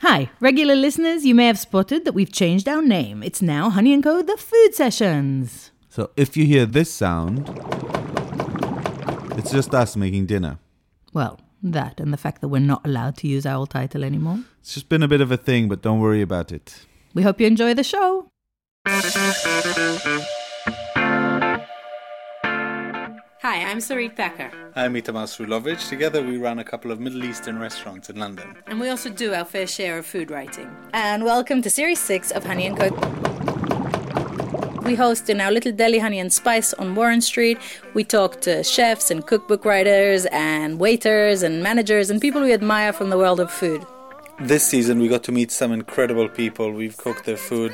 Hi, regular listeners, you may have spotted that we've changed our name. It's now Honey and Co. The Food Sessions. So if you hear this sound, it's just us making dinner. Well, that and the fact that we're not allowed to use our title anymore. It's just been a bit of a thing, but don't worry about it. We hope you enjoy the show. Hi, I'm Sarit Packer, I'm Itamar Srulovich. Together we run a couple of Middle Eastern restaurants in London. and we also do our fair share of food writing. And welcome to Series 6 of Honey and Co. We host in our little deli Honey and Spice on Warren Street. We talk to chefs and cookbook writers and waiters and managers and people we admire from the world of food. This season we got to meet some incredible people. We've cooked their food.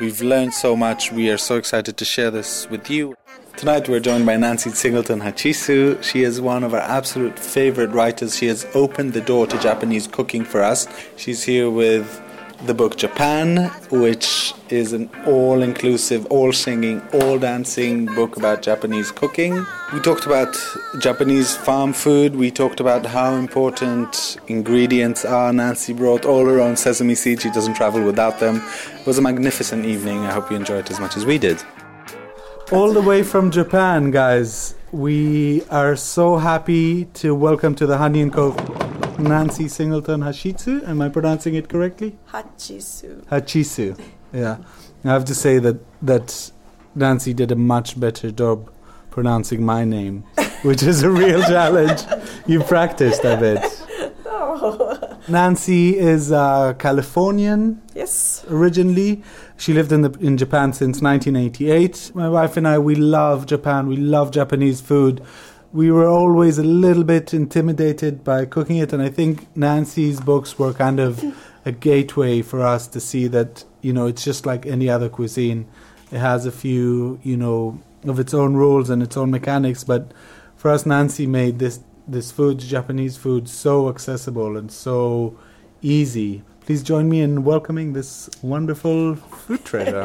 We've learned so much. We are so excited to share this with you. Tonight we're joined by Nancy Singleton Hachisu. She is one of our absolute favorite writers. She has opened the door to Japanese cooking for us. She's here with the book Japan, which is an all inclusive, all singing, all dancing book about Japanese cooking. We talked about Japanese farm food. We talked about how important ingredients are. Nancy brought all her own sesame seeds. She doesn't travel without them. It was a magnificent evening. I hope you enjoyed it as much as we did. All the way from Japan, guys. We are so happy to welcome to the Honey and Co. Nancy Singleton Hashitsu. Am I pronouncing it correctly? Hachisu. Hachisu. Yeah. I have to say that that Nancy did a much better job pronouncing my name, which is a real challenge. You practiced a bit. Oh. Nancy is uh, Californian Yes. originally. She lived in the in Japan since 1988. My wife and I we love Japan. We love Japanese food. We were always a little bit intimidated by cooking it and I think Nancy's books were kind of a gateway for us to see that, you know, it's just like any other cuisine. It has a few, you know, of its own rules and its own mechanics, but for us Nancy made this this food, Japanese food, so accessible and so easy. Please join me in welcoming this wonderful food treasure.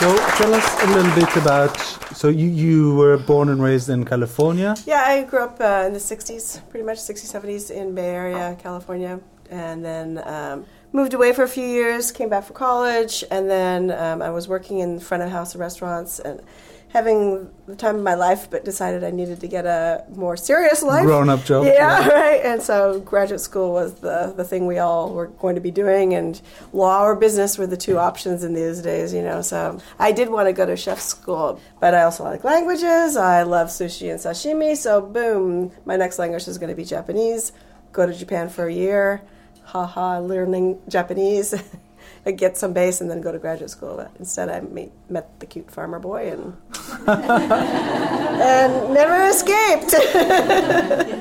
so, tell us a little bit about. So, you, you were born and raised in California. Yeah, I grew up uh, in the 60s, pretty much 60s, 70s in Bay Area, California. And then um, moved away for a few years, came back for college, and then um, I was working in front of house restaurants and having the time of my life, but decided I needed to get a more serious life. Grown up job. Yeah, right. And so graduate school was the, the thing we all were going to be doing, and law or business were the two options in these days, you know. So I did want to go to chef school, but I also like languages. I love sushi and sashimi, so boom, my next language is going to be Japanese. Go to Japan for a year, haha, learning Japanese. Get some base and then go to graduate school. But instead, I meet, met the cute farmer boy and and never escaped.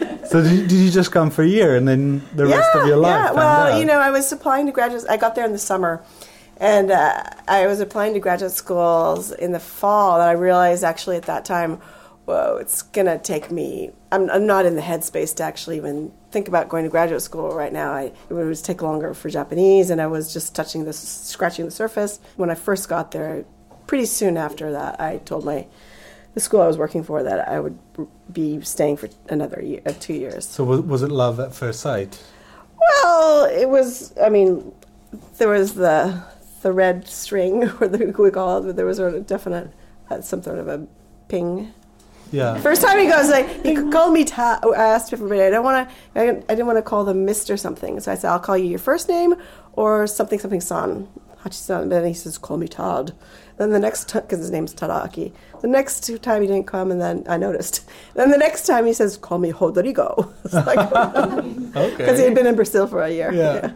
So, did you, did you just come for a year and then the rest of your life? Yeah, well, out? you know, I was applying to graduate. I got there in the summer, and uh, I was applying to graduate schools in the fall. And I realized actually at that time, whoa, it's gonna take me. I'm, I'm not in the headspace to actually even think about going to graduate school right now. I, it would take longer for Japanese, and I was just touching the scratching the surface. When I first got there, pretty soon after that, I told my the school I was working for that I would be staying for another year, uh, two years. So, was, was it love at first sight? Well, it was. I mean, there was the the red string, or the we call it. But there was a definite uh, some sort of a ping. Yeah. First time he goes like he called me Ta. I asked everybody. I don't want to. I, didn't- I didn't want to call them Mister something. So I said I'll call you your first name or something something San Hachi-san. And then he says call me Todd. Then the next time, because his name's Tadaaki. The next time he didn't come, and then I noticed. Then the next time he says call me Rodrigo. It's like because he had been in Brazil for a year. Yeah. yeah,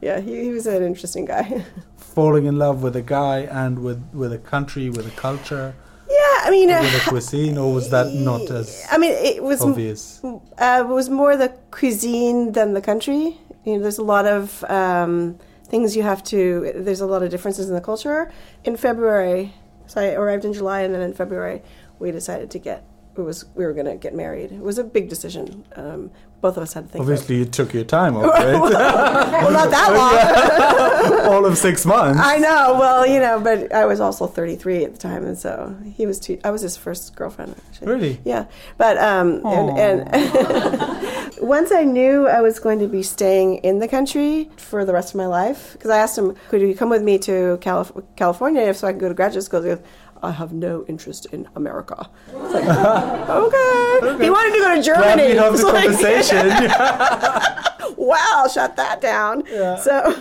Yeah, he, he was an interesting guy. Falling in love with a guy and with, with a country, with a culture, yeah, I mean, uh, cuisine, or was that not as I mean, it was obvious? Uh, it was more the cuisine than the country. You know, there's a lot of um, things you have to. There's a lot of differences in the culture. In February, so I arrived in July, and then in February we decided to get. It was we were going to get married. It was a big decision. Um, both of us had to think. Obviously, you took your time off, right? well, not that long. All of six months. I know. Well, you know, but I was also 33 at the time, and so he was too. I was his first girlfriend. Actually. Really? Yeah. But um, and, and once I knew I was going to be staying in the country for the rest of my life, because I asked him, "Could you come with me to Calif- California if so I can go to graduate school?" He goes, I have no interest in America. Like, okay. He wanted to go to Germany. Glad we the like- conversation. wow, shut that down. So,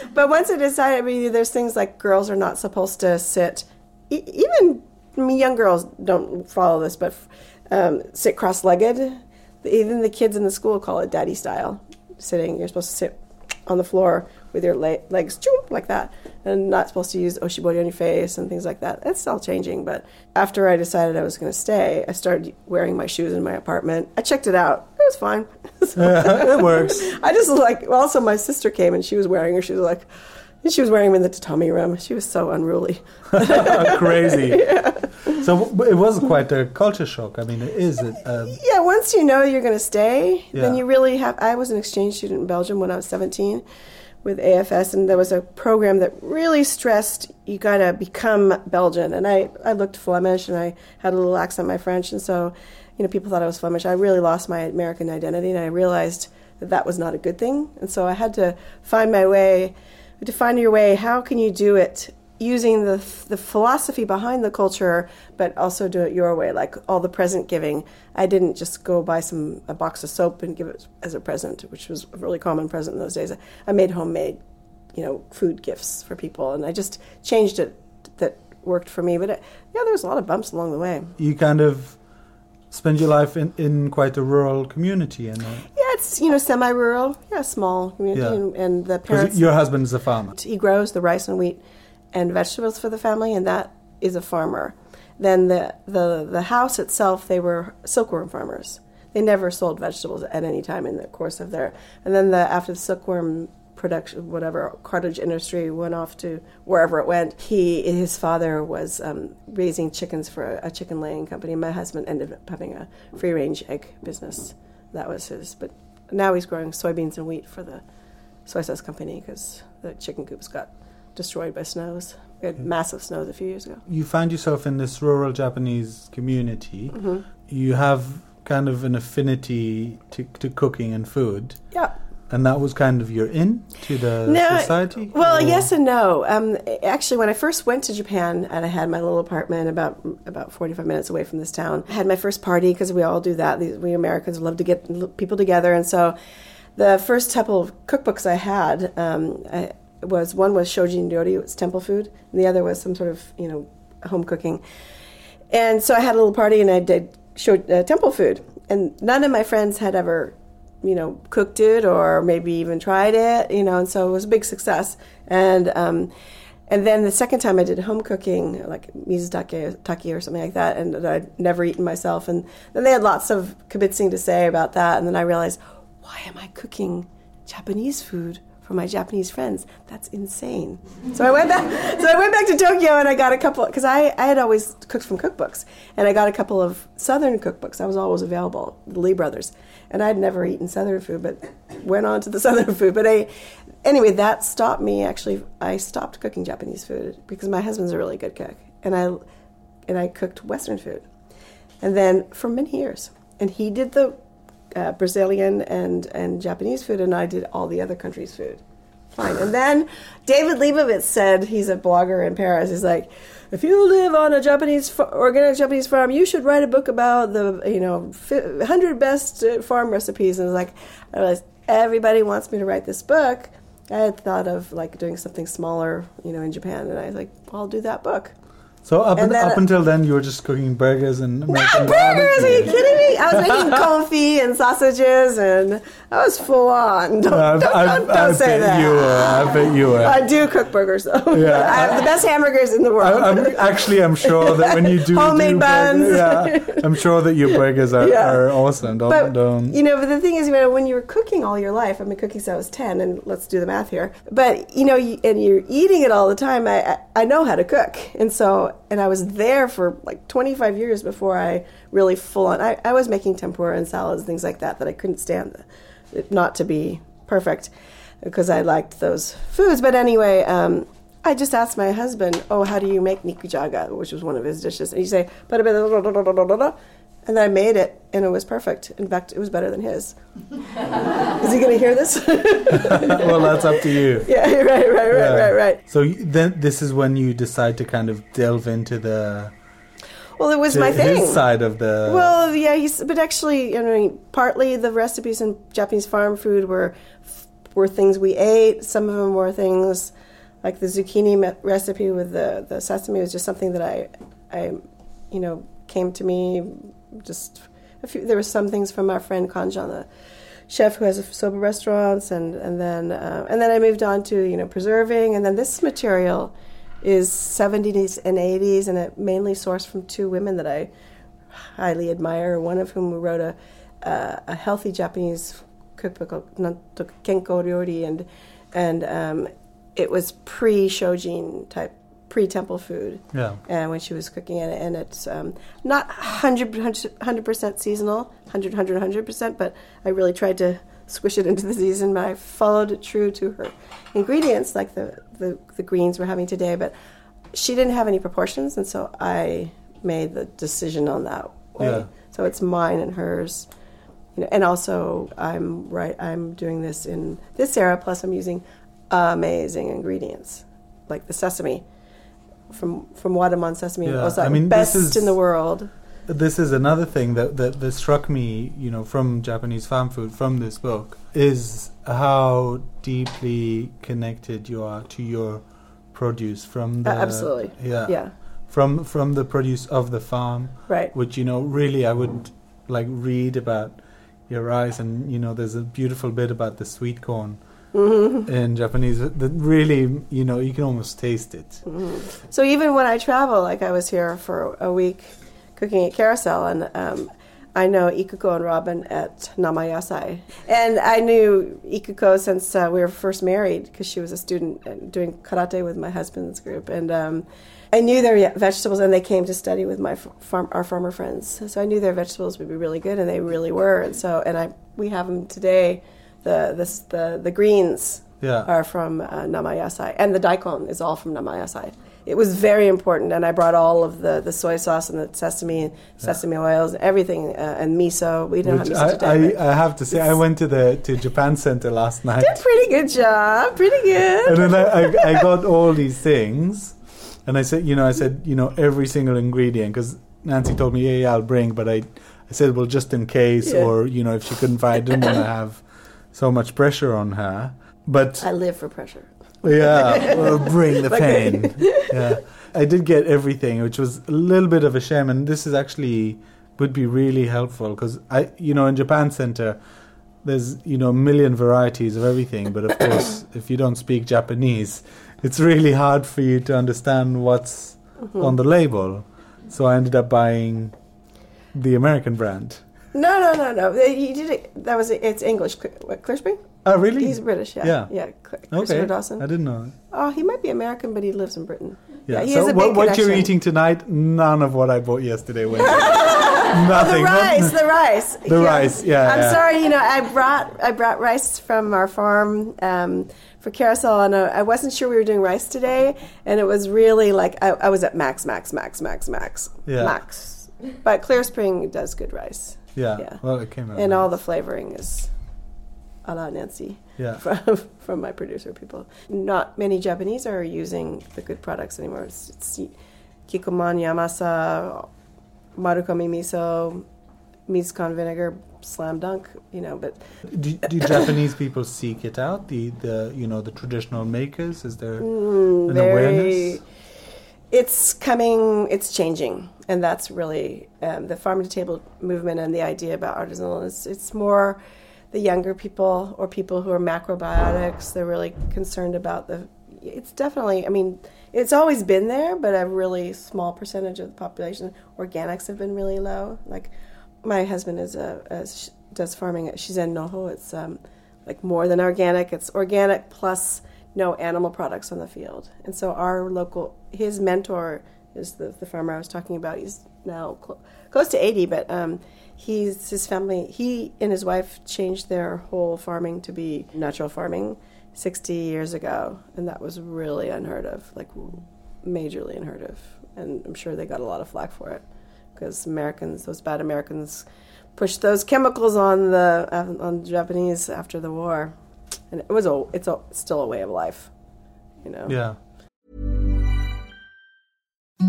but once I decided, I mean, there's things like girls are not supposed to sit, e- even I mean, young girls don't follow this, but um, sit cross-legged. Even the kids in the school call it daddy style sitting. You're supposed to sit on the floor with your le- legs like that, and not supposed to use oshibori on your face and things like that. It's all changing. But after I decided I was going to stay, I started wearing my shoes in my apartment. I checked it out. It was fine. it works. I just like. Also, my sister came and she was wearing her shoes like. And She was wearing them in the tatami room. She was so unruly. Crazy. So it was quite a culture shock. I mean, it is. It, um, Yeah, once you know you're going to stay, then you really have. I was an exchange student in Belgium when I was 17 with AFS, and there was a program that really stressed you got to become Belgian. And I, I looked Flemish and I had a little accent my French, and so, you know, people thought I was Flemish. I really lost my American identity, and I realized that that was not a good thing. And so I had to find my way, to find your way. How can you do it using the the philosophy behind the culture, but also do it your way, like all the present giving. I didn't just go buy some a box of soap and give it as a present, which was a really common present in those days. I made homemade, you know, food gifts for people, and I just changed it that worked for me. But it, yeah, there was a lot of bumps along the way. you kind of spend your life in, in quite a rural community, and uh, Yeah, it's you know semi-rural, yeah, small community, Yeah. and, and the parents. your husband is a farmer. He grows the rice and wheat and vegetables for the family, and that is a farmer. Then the, the, the house itself, they were silkworm farmers. They never sold vegetables at any time in the course of their. And then the, after the silkworm production, whatever cottage industry went off to wherever it went, he his father was um, raising chickens for a, a chicken laying company. My husband ended up having a free range egg business. That was his. But now he's growing soybeans and wheat for the soy sauce company because the chicken coops got destroyed by snows. We had massive snows a few years ago. You find yourself in this rural Japanese community. Mm-hmm. You have kind of an affinity to, to cooking and food, Yeah. And that was kind of your in to the No, society. Well, or- yes and no. Um, actually, when I first went to Japan and I had my little apartment about about forty five minutes away from this town, I had my first party because we all do that. We Americans love to get people together, and so the first couple of cookbooks I had um, I, was one was Shojin Ryori, it was temple food, and the other was some sort of you know home cooking. And so I had a little party and I did showed uh, temple food, and none of my friends had ever, you know, cooked it or maybe even tried it, you know, and so it was a big success. And um, and then the second time I did home cooking, like mizutaki or something like that, and I'd never eaten myself. And then they had lots of kibitzing to say about that, and then I realized, why am I cooking Japanese food? For my Japanese friends, that's insane. So I went back. So I went back to Tokyo and I got a couple because I, I had always cooked from cookbooks and I got a couple of Southern cookbooks. I was always available, the Lee Brothers, and I'd never eaten Southern food, but went on to the Southern food. But I, anyway, that stopped me. Actually, I stopped cooking Japanese food because my husband's a really good cook, and I and I cooked Western food, and then for many years, and he did the uh, Brazilian and, and Japanese food, and I did all the other countries' food fine. And then David Lebovitz said, he's a blogger in Paris, he's like, if you live on a Japanese organic Japanese farm, you should write a book about the you know hundred best uh, farm recipes. And it's like I realized everybody wants me to write this book. I had thought of like doing something smaller, you know, in Japan, and I was like, I'll do that book. So up, And then- up until then, you were just cooking burgers and American Burgers? Are you kidding me? I was making coffee and sausages, and I was full on. Don't, I, don't, I, don't, I don't say bet that. you were. I bet you were. I do cook burgers though. Yeah. I have the best hamburgers in the world. I, I'm, actually, I'm sure that when you do Homemade do buns. burgers, yeah, I'm sure that your burgers are, Yeah. are awesome. Don't, but don't. you know, but the thing is, you know, when you were cooking all your life, I've been cooking since I was ten, and let's do the math here. But you know, you, and you're eating it all the time. I, I I know how to cook, and so and I was there for like 25 years before I really full on. I, I was making tempura and salads, things like that, that I couldn't stand not to be perfect because I liked those foods. But anyway. Um, I just asked my husband, "Oh, how do you make nikujaga?" which was one of his dishes, and he say, And then I made it, and it was perfect. In fact, it was better than his. Is he going to hear this? well, that's up to you. yeah, right, right, right, Yeah. right, right. So then, this is when you decide to kind of delve into the Well, it was my thing. side of the. Well, yeah, he's but actually, I mean, partly the recipes in Japanese farm food were were things we ate. Some of them were things like the zucchini recipe with the the sesame was just something that I I you know came to me just a few. There were some things from our friend Kanjan, the chef who has a soba restaurants, and and then uh, and then I moved on to you know preserving, and then this material is 70s and 80s, and it mainly sourced from two women that I highly admire. One of whom wrote a a healthy Japanese cookbook called Kenko Ryori, and and um, it was pre Shojin type, pre temple food. Yeah. And when she was cooking it, and it's um, not 100 100, percent seasonal, 100 100 100 percent, but I really tried to squish it into the season. But I followed it true to her ingredients, like the the, the greens we're having today. But she didn't have any proportions, and so I made the decision on that way. Yeah. So it's mine and hers. You know, and also I'm right. I'm doing this in this era. Plus, I'm using amazing ingredients like the sesame from from Wadaman sesame. Yeah, Also, I mean, best is- in the world. this is another thing that, that, that struck me, you know, from Japanese farm food, from this book, is how deeply connected you are to your produce from the Uh, absolutely. yeah Yeah. from from the produce of the farm, Right. which you know really I would like read about your rice, and you know there's a beautiful bit about the sweet corn Mm-hmm. in Japanese that really you know you can almost taste it. So even when I travel, like I was here for a week cooking at Carousel, and um, I know Ikuko and Robin at Namayasai. And I knew Ikuko since uh, we were first married because she was a student doing karate with my husband's group. And um, I knew their vegetables, and they came to study with my farm, our farmer friends. So I knew their vegetables would be really good, and they really were. And so, and I we have them today. The the the, the greens Yeah. are from uh, Namayasai, and the daikon is all from Namayasai. It was very important, and I brought all of the, the soy sauce and the sesame, sesame oils, everything, uh, and miso. We don't Which have miso I, today. I, I have to say, I went to the to Japan Center last night. but pretty good job, pretty good. and then I, I, I got all these things, and I said, you know, I said, you know, every single ingredient because Nancy told me, yeah, yeah, I'll bring, but I, I said, well, just in case, Yeah. or you know, if she couldn't find, I didn't want to have so much pressure on her. But I live for pressure. yeah, well, bring the pain. yeah, I did get everything, which was a little bit of a shame, and this is actually would be really helpful because I, you know, in Japan Center, there's you know a million varieties of everything, but of course, if you don't speak Japanese, it's really hard for you to understand what's mm-hmm. on the label. So I ended up buying the American brand. No, no, no, no. You did it. That was it. It's English. What, Clear Spring? Oh, really? He's British. Yeah, Yeah. yeah. Christopher okay. Dawson. I didn't know. Oh, he might be American, but he lives in Britain. Yeah. he so what, what you're eating tonight? None of what I bought yesterday went. The Nothing. not- rice, the rice, The rice, yeah, I'm yeah. sorry, you know, I brought I brought rice from our farm um, for carousel, and uh, I wasn't sure we were doing rice today, and it was really like I, I was at max, max, max, max, max, Yeah. max. But Clear Spring does good rice, Yeah. Yeah. Well, it came out. and all the flavoring is a la Nancy Yeah. from, from my producer people. Not many Japanese are using the good products anymore. It's, it's Kikkoman, Yamasa, Marukome miso, Mizukon vinegar, slam dunk, you know, but Do, do Japanese people seek it out? The the you know the traditional makers? Is there Mm, an very awareness? It's coming it's changing. And that's really um, the farm to table movement and the idea about artisanal is it's more the younger people or people who are macrobiotics. They're really concerned about the it's definitely i mean it's always been there but a really small percentage of the population organics have been really low. Like my husband is a, a does farming at shizen noho it's um, like more than organic. It's organic plus no animal products on the field. And so our local, his mentor is the, the farmer I was talking about. He's now cl- close to 80, but um, he's his family, he and his wife changed their whole farming to be natural farming 60 years ago. And that was really unheard of, like majorly unheard of. And I'm sure they got a lot of flack for it because Americans, those bad Americans, pushed those chemicals on the on the Japanese after the war and it was a it's a still a way of life you know Yeah.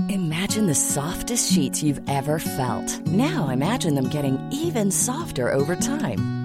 Imagine the softest sheets you've ever felt. Now imagine them getting even softer over time.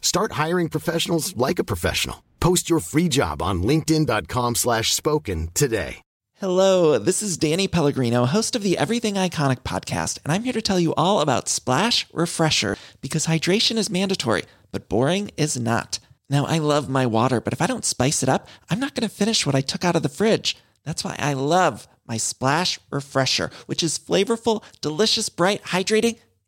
Start hiring professionals like a professional. Post your free job on linkedin.com slash spoken today. Hello, this is Danny Pellegrino, host of the Everything Iconic podcast, and I'm here to tell you all about Splash Refresher because hydration is mandatory, but boring is not. Now, I love my water, but if I don't spice it up, I'm not going to finish what I took out of the fridge. That's why I love my Splash Refresher, which is flavorful, delicious, bright, hydrating,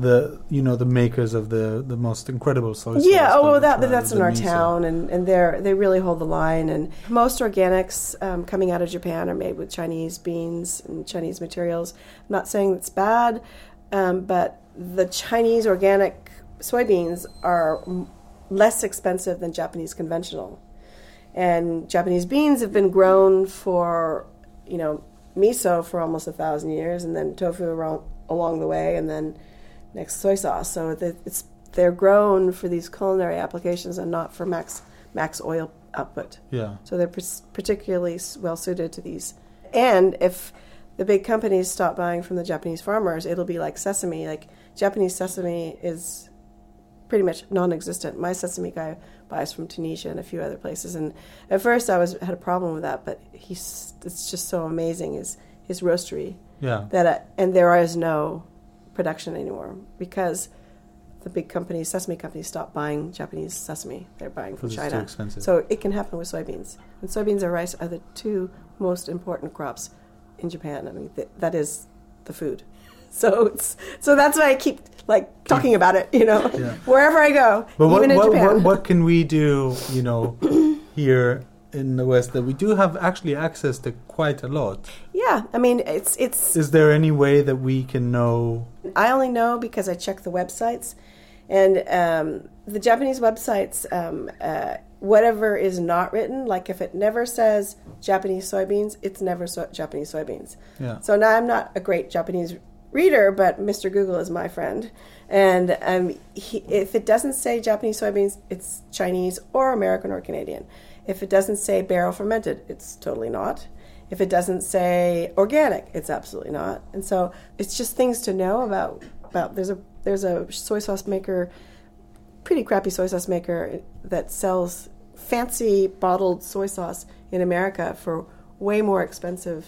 the you know the makers of the the most incredible soy sauce. yeah oh well, that that's in our miso. town and and they're they really hold the line and most organics um, coming out of japan are made with chinese beans and chinese materials i'm not saying it's bad um, but the chinese organic soybeans are m- less expensive than japanese conventional and Japanese beans have been grown for, you know, miso for almost a thousand years, and then tofu around, along the way, and then next soy sauce. So the, it's they're grown for these culinary applications and not for max max oil output. Yeah. So they're particularly well suited to these. And if the big companies stop buying from the Japanese farmers, it'll be like sesame. Like Japanese sesame is pretty much non-existent. My sesame guy buys from Tunisia and a few other places, and at first I was had a problem with that, but he's it's just so amazing his his roastery Yeah. that uh, and there is no production anymore because the big companies, sesame companies, stop buying Japanese sesame. They're buying from China. So it can happen with soybeans, and soybeans and rice are the two most important crops in Japan. I mean, th- that is the food. So it's so that's why I keep like talking about it. You know, Yeah. wherever I go, But what, what, Japan. what, what can we do, you know, here in the West that we do have actually access to quite a lot. Yeah, I mean, it's it's. Is there any way that we can know? I only know because I check the websites, and um, the Japanese websites, um, uh, whatever is not written, like if it never says Japanese soybeans, it's never so- Japanese soybeans. Yeah. So now I'm not a great Japanese reader, but Mr. Google is my friend, and um, he, if it doesn't say Japanese soybeans, it's Chinese or American or Canadian. If it doesn't say barrel fermented, it's totally not. If it doesn't say organic, it's absolutely not. And so it's just things to know about. About there's a there's a soy sauce maker, pretty crappy soy sauce maker that sells fancy bottled soy sauce in America for way more expensive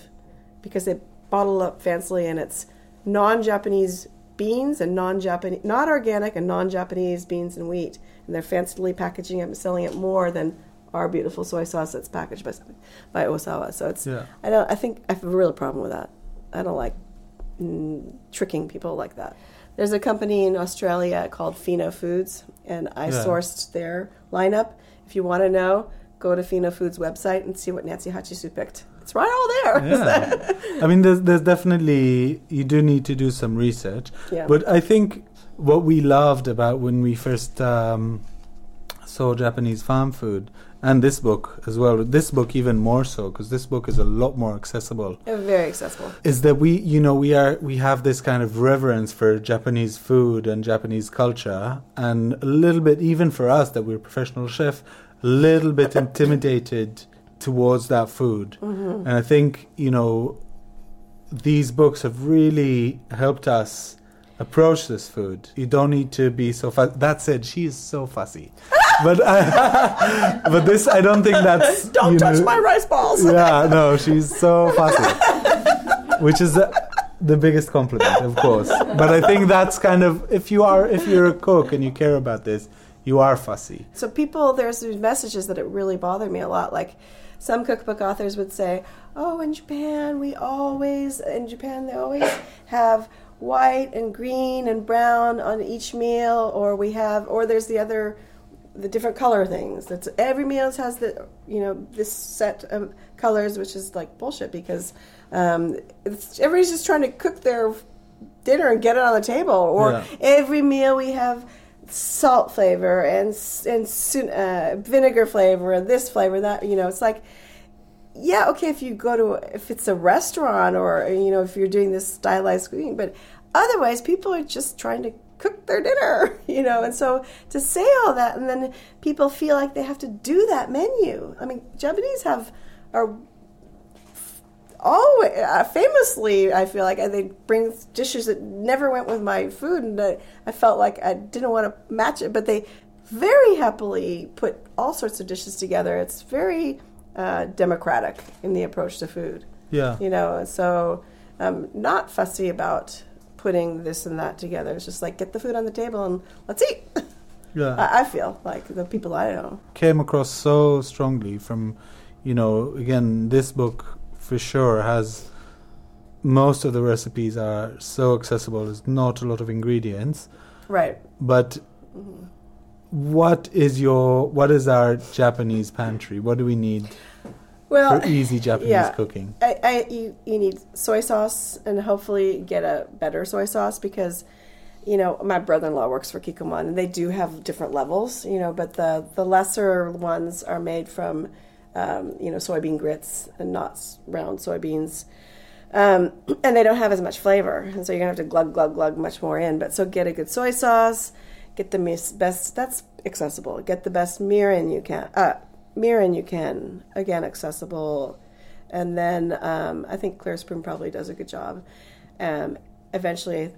because they bottle up fancily and it's non-Japanese beans and non-Japanese, not organic and non-Japanese beans and wheat, and they're fancily packaging it and selling it more than our beautiful soy sauce that's packaged by by Osawa. So it's Yeah. I don't I think I have a real problem with that. I don't like mm, tricking people like that. There's a company in Australia called Fino Foods, and I Yeah. sourced their lineup. If you want to know, go to Fino Foods website and see what Nancy Hachisu picked. It's right all there. Yeah. I mean, there's there's definitely you do need to do some research. Yeah. But I think what we loved about when we first um, saw Japanese farm food and this book as well. This book even more so because this book is a lot more accessible. Uh, very accessible. Is that we you know we are we have this kind of reverence for Japanese food and Japanese culture and a little bit even for us that we're professional chef a little bit intimidated towards that food. Mm-hmm. And I think, you know, these books have really helped us approach this food. You don't need to be so fussy. That said, she is so fussy. but I, but this, I don't think that's. Don't touch know- my rice balls. Yeah, no, she's so fussy. Which is the, the biggest compliment, of course. But I think that's kind of if you are if you're a cook and you care about this, you are fussy. So people, there's these messages that it really bothered me a lot. Like some cookbook authors would say, "Oh, in Japan, we always in Japan they always have white and green and brown on each meal, or we have, or there's the other." The different color things. That's every meal has the you know this set of colors, which is like bullshit because um, it's, everybody's just trying to cook their dinner and get it on the table. Or Yeah. every meal we have salt flavor and and uh, vinegar flavor and this flavor that you know it's like yeah okay if you go to if it's a restaurant or you know if you're doing this stylized cooking but otherwise people are just trying to cook their dinner you know and so to say all that and then people feel like they have to do that menu. I mean japanese have are always uh, famously i feel like they bring dishes that never went with my food and uh, i felt like i didn't want to match it but they very happily put all sorts of dishes together. It's very uh, democratic in the approach to food. Yeah. you know and so i'm not fussy about putting this and that together. It's just like get the food on the table and let's eat. Yeah. I, I feel like the people i know. Came across so strongly from, you know, again, this book for sure has most of the recipes are so accessible. There's not a lot of ingredients, right. But mm-hmm. what is your what is our Japanese pantry? What do we need well for easy Japanese yeah. cooking? I, I you, you need soy sauce and hopefully get a better soy sauce because you know my brother-in-law works for Kikkoman and they do have different levels you know but the the lesser ones are made from um, you know soybean grits and not round soybeans um, and they don't have as much flavor and so you're gonna have to glug glug glug much more in but so get a good soy sauce get the best that's accessible get the best mirin you can uh, mirin you can again accessible and then um, I think Clear Spring probably does a good job. Um, eventually,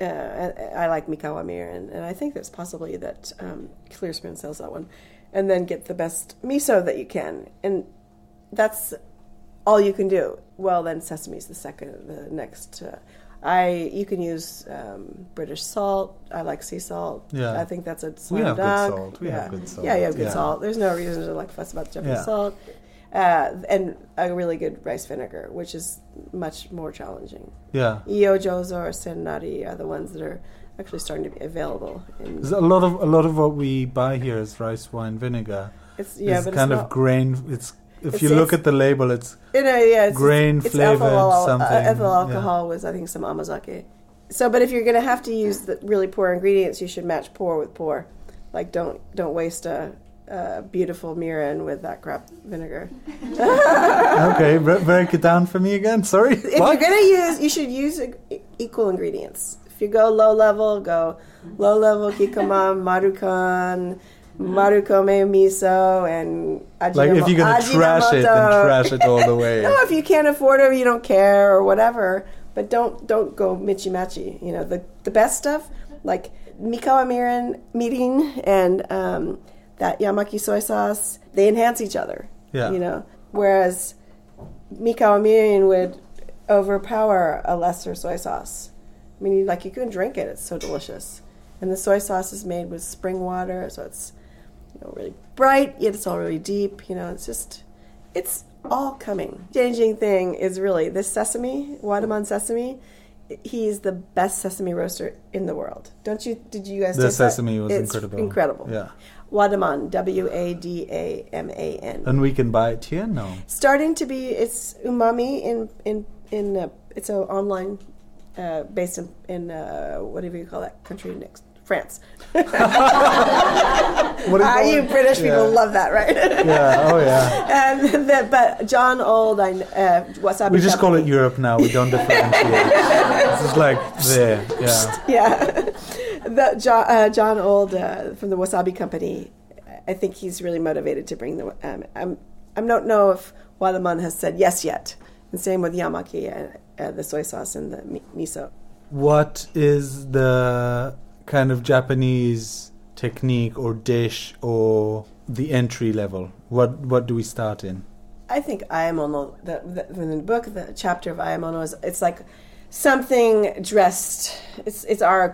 uh, I, I like Mikawa mirin, and I think that's possibly that um, Clear Spring sells that one. And then get the best miso that you can, and that's all you can do. Well, then sesame's the second, the next. Uh, I you can use um, British salt. I like sea salt. Yeah. I think that's a slam We have good salt. We yeah. have good salt. Yeah, you have good Yeah. salt. There's no reason to like fuss about the Japanese Yeah. salt. Uh, and a really good rice vinegar, which is much more challenging. Yeah. Iio Jozo or Sennari are the ones that are actually starting to be available. A lot of a lot of what we buy here is rice wine vinegar. it's yeah, it's but kind it's of grain. It's if It's- you look at the label, it's You know, yeah, it's, grain it's, flavored ethyl, something, Uh, ethyl yeah. alcohol was, I think, some amazake. So, but if you're going to have to use the really poor ingredients, you should match poor with poor. Like, don't don't waste a, a beautiful mirin with that crap vinegar. okay. break it down for me again. Sorry. If What? you're going to use, you should use equal ingredients. If you go low level, go low level kikkoman, marukan, marukome miso, and ajinomoto. like if you're gonna trash it, then trash it all the way. No, if you can't afford it, or you don't care, or whatever. But don't don't go michi machi. You know the the best stuff like mikawa mirin meeting and um, that yamaki soy sauce. They enhance each other. Yeah. You know, whereas mikawa mirin would overpower a lesser soy sauce. I mean, like you can drink it; it's so delicious. And the soy sauce is made with spring water, so it's you know really bright yet it's all really deep. You know, it's just it's all coming. Changing thing is really this sesame, Wadaman sesame. He's the best sesame roaster in the world. Don't you? Did you guys? The taste that? sesame was It's incredible. Incredible. Yeah. Wadaman, W A D A M A N. And we can buy it here. No. Starting to be it's umami in in in uh, it's an online uh, based in in uh, whatever you call that country next France. What do you call you it? British people love that, right? Yeah. Oh yeah. and the, but John Old, I uh, wasabi. We just call it Europe now. We don't differentiate. this is like there. Yeah. Yeah, the John, uh, John Old uh, from the Wasabi Company. I think he's really motivated to bring the. Um, I'm, I don't know if Wadaman has said yes yet. And same with Yamaki, uh, uh, the soy sauce and the mi- miso. What is the kind of Japanese technique or dish or the entry level? What What do we start in? I think Aemono, the, the, the book, the chapter of Aemono is it's like something dressed. It's it's our,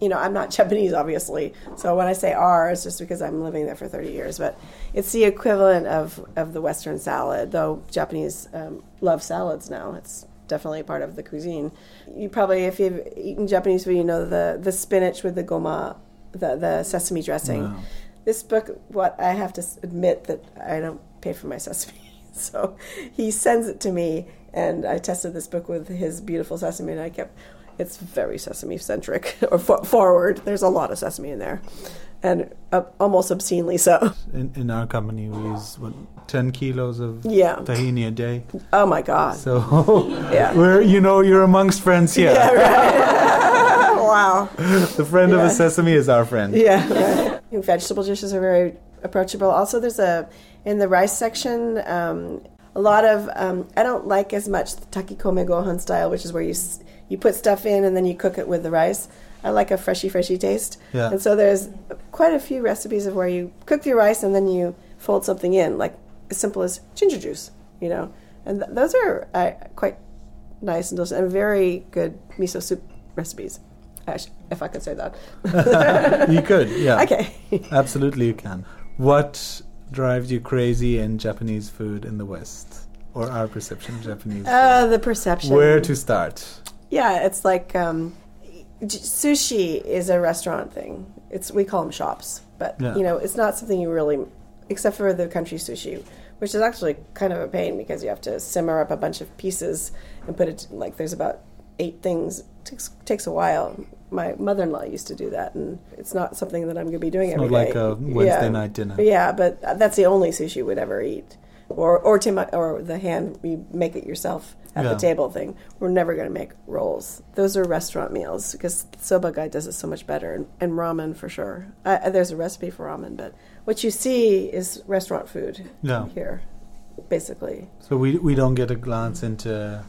you know, I'm not Japanese, obviously. So when I say our, it's just because I'm living there for 30 years. But it's the equivalent of of the Western salad, though Japanese um, love salads now. It's definitely part of the cuisine. You probably, if you've eaten Japanese food, you know the the spinach with the goma, the the sesame dressing. Wow. This book, what I have to admit that I don't pay for my sesame, so he sends it to me, and I tested this book with his beautiful sesame, and I kept. It's very sesame centric or fo- forward. There's a lot of sesame in there, and uh, almost obscenely so. In in our company, we use what ten kilos of Yeah. tahini a day. Oh my god! So Yeah. we're you know you're amongst friends here. Yeah, right. wow. The friend of a sesame is our friend. Yeah, right. Vegetable dishes are very approachable. Also, there's a in the rice section um, a lot of. Um, I don't like as much the takikome gohan style, which is where you you put stuff in and then you cook it with the rice. I like a freshy, freshy taste. Yeah. And so there's quite a few recipes of where you cook your rice and then you fold something in, like as simple as ginger juice, you know. And th- those are uh, quite nice and delicious and very good miso soup recipes, if I could say that. you could, yeah. Okay. Absolutely, you can. What drives you crazy in Japanese food in the West, or our perception of Japanese? Uh, food? the perception. Where to start? Yeah, it's like um, sushi is a restaurant thing. It's we call them shops, but Yeah. you know it's not something you really, except for the country sushi, which is actually kind of a pain because you have to simmer up a bunch of pieces and put it like there's about eight things. takes takes a while. My mother-in-law used to do that, and it's not something that I'm going to be doing It's every day. like a Wednesday night dinner. Yeah, but uh, that's the only sushi we'd ever eat, or or tima- or the hand you make it yourself at Yeah. the table thing. We're never going to make rolls. Those are restaurant meals because Soba Guy does it so much better, and, and ramen for sure. Uh, there's a recipe for ramen, but what you see is restaurant food Yeah. here, basically. So we we don't get a glance into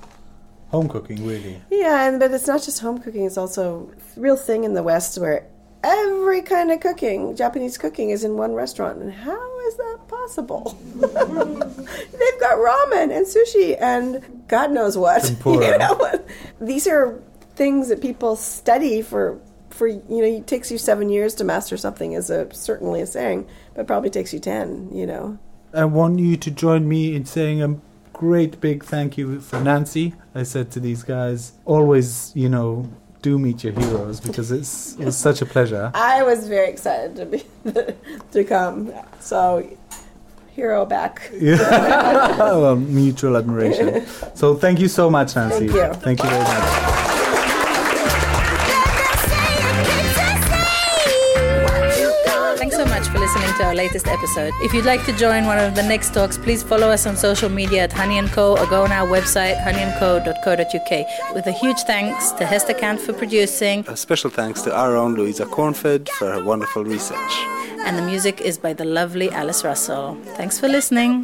home cooking, really. Yeah, and but it's not just home cooking; it's also real thing in the West where every kind of cooking, Japanese cooking, is in one restaurant. And how is that possible? They've got ramen and sushi and God knows what. Tempura. You know? These are things that people study for. For you know, it takes you seven years to master something, is a certainly a saying, but probably takes you ten. You know. I want you to join me in saying a great big thank you for Nancy. I said to these guys, always, you know, do meet your heroes because it's it was such a pleasure. I was very excited to be to come. So hero back. Well, mutual admiration. So thank you so much, Nancy. Thank you. Thank you very much. To our latest episode. If you'd like to join one of the next talks, please follow us on social media at Honey & Co. or go on our website honeyandco.co.uk. With a huge thanks to Hester Kant for producing. A special thanks to our own Louisa Cornford for her wonderful research. And the music is by the lovely Alice Russell. Thanks for listening.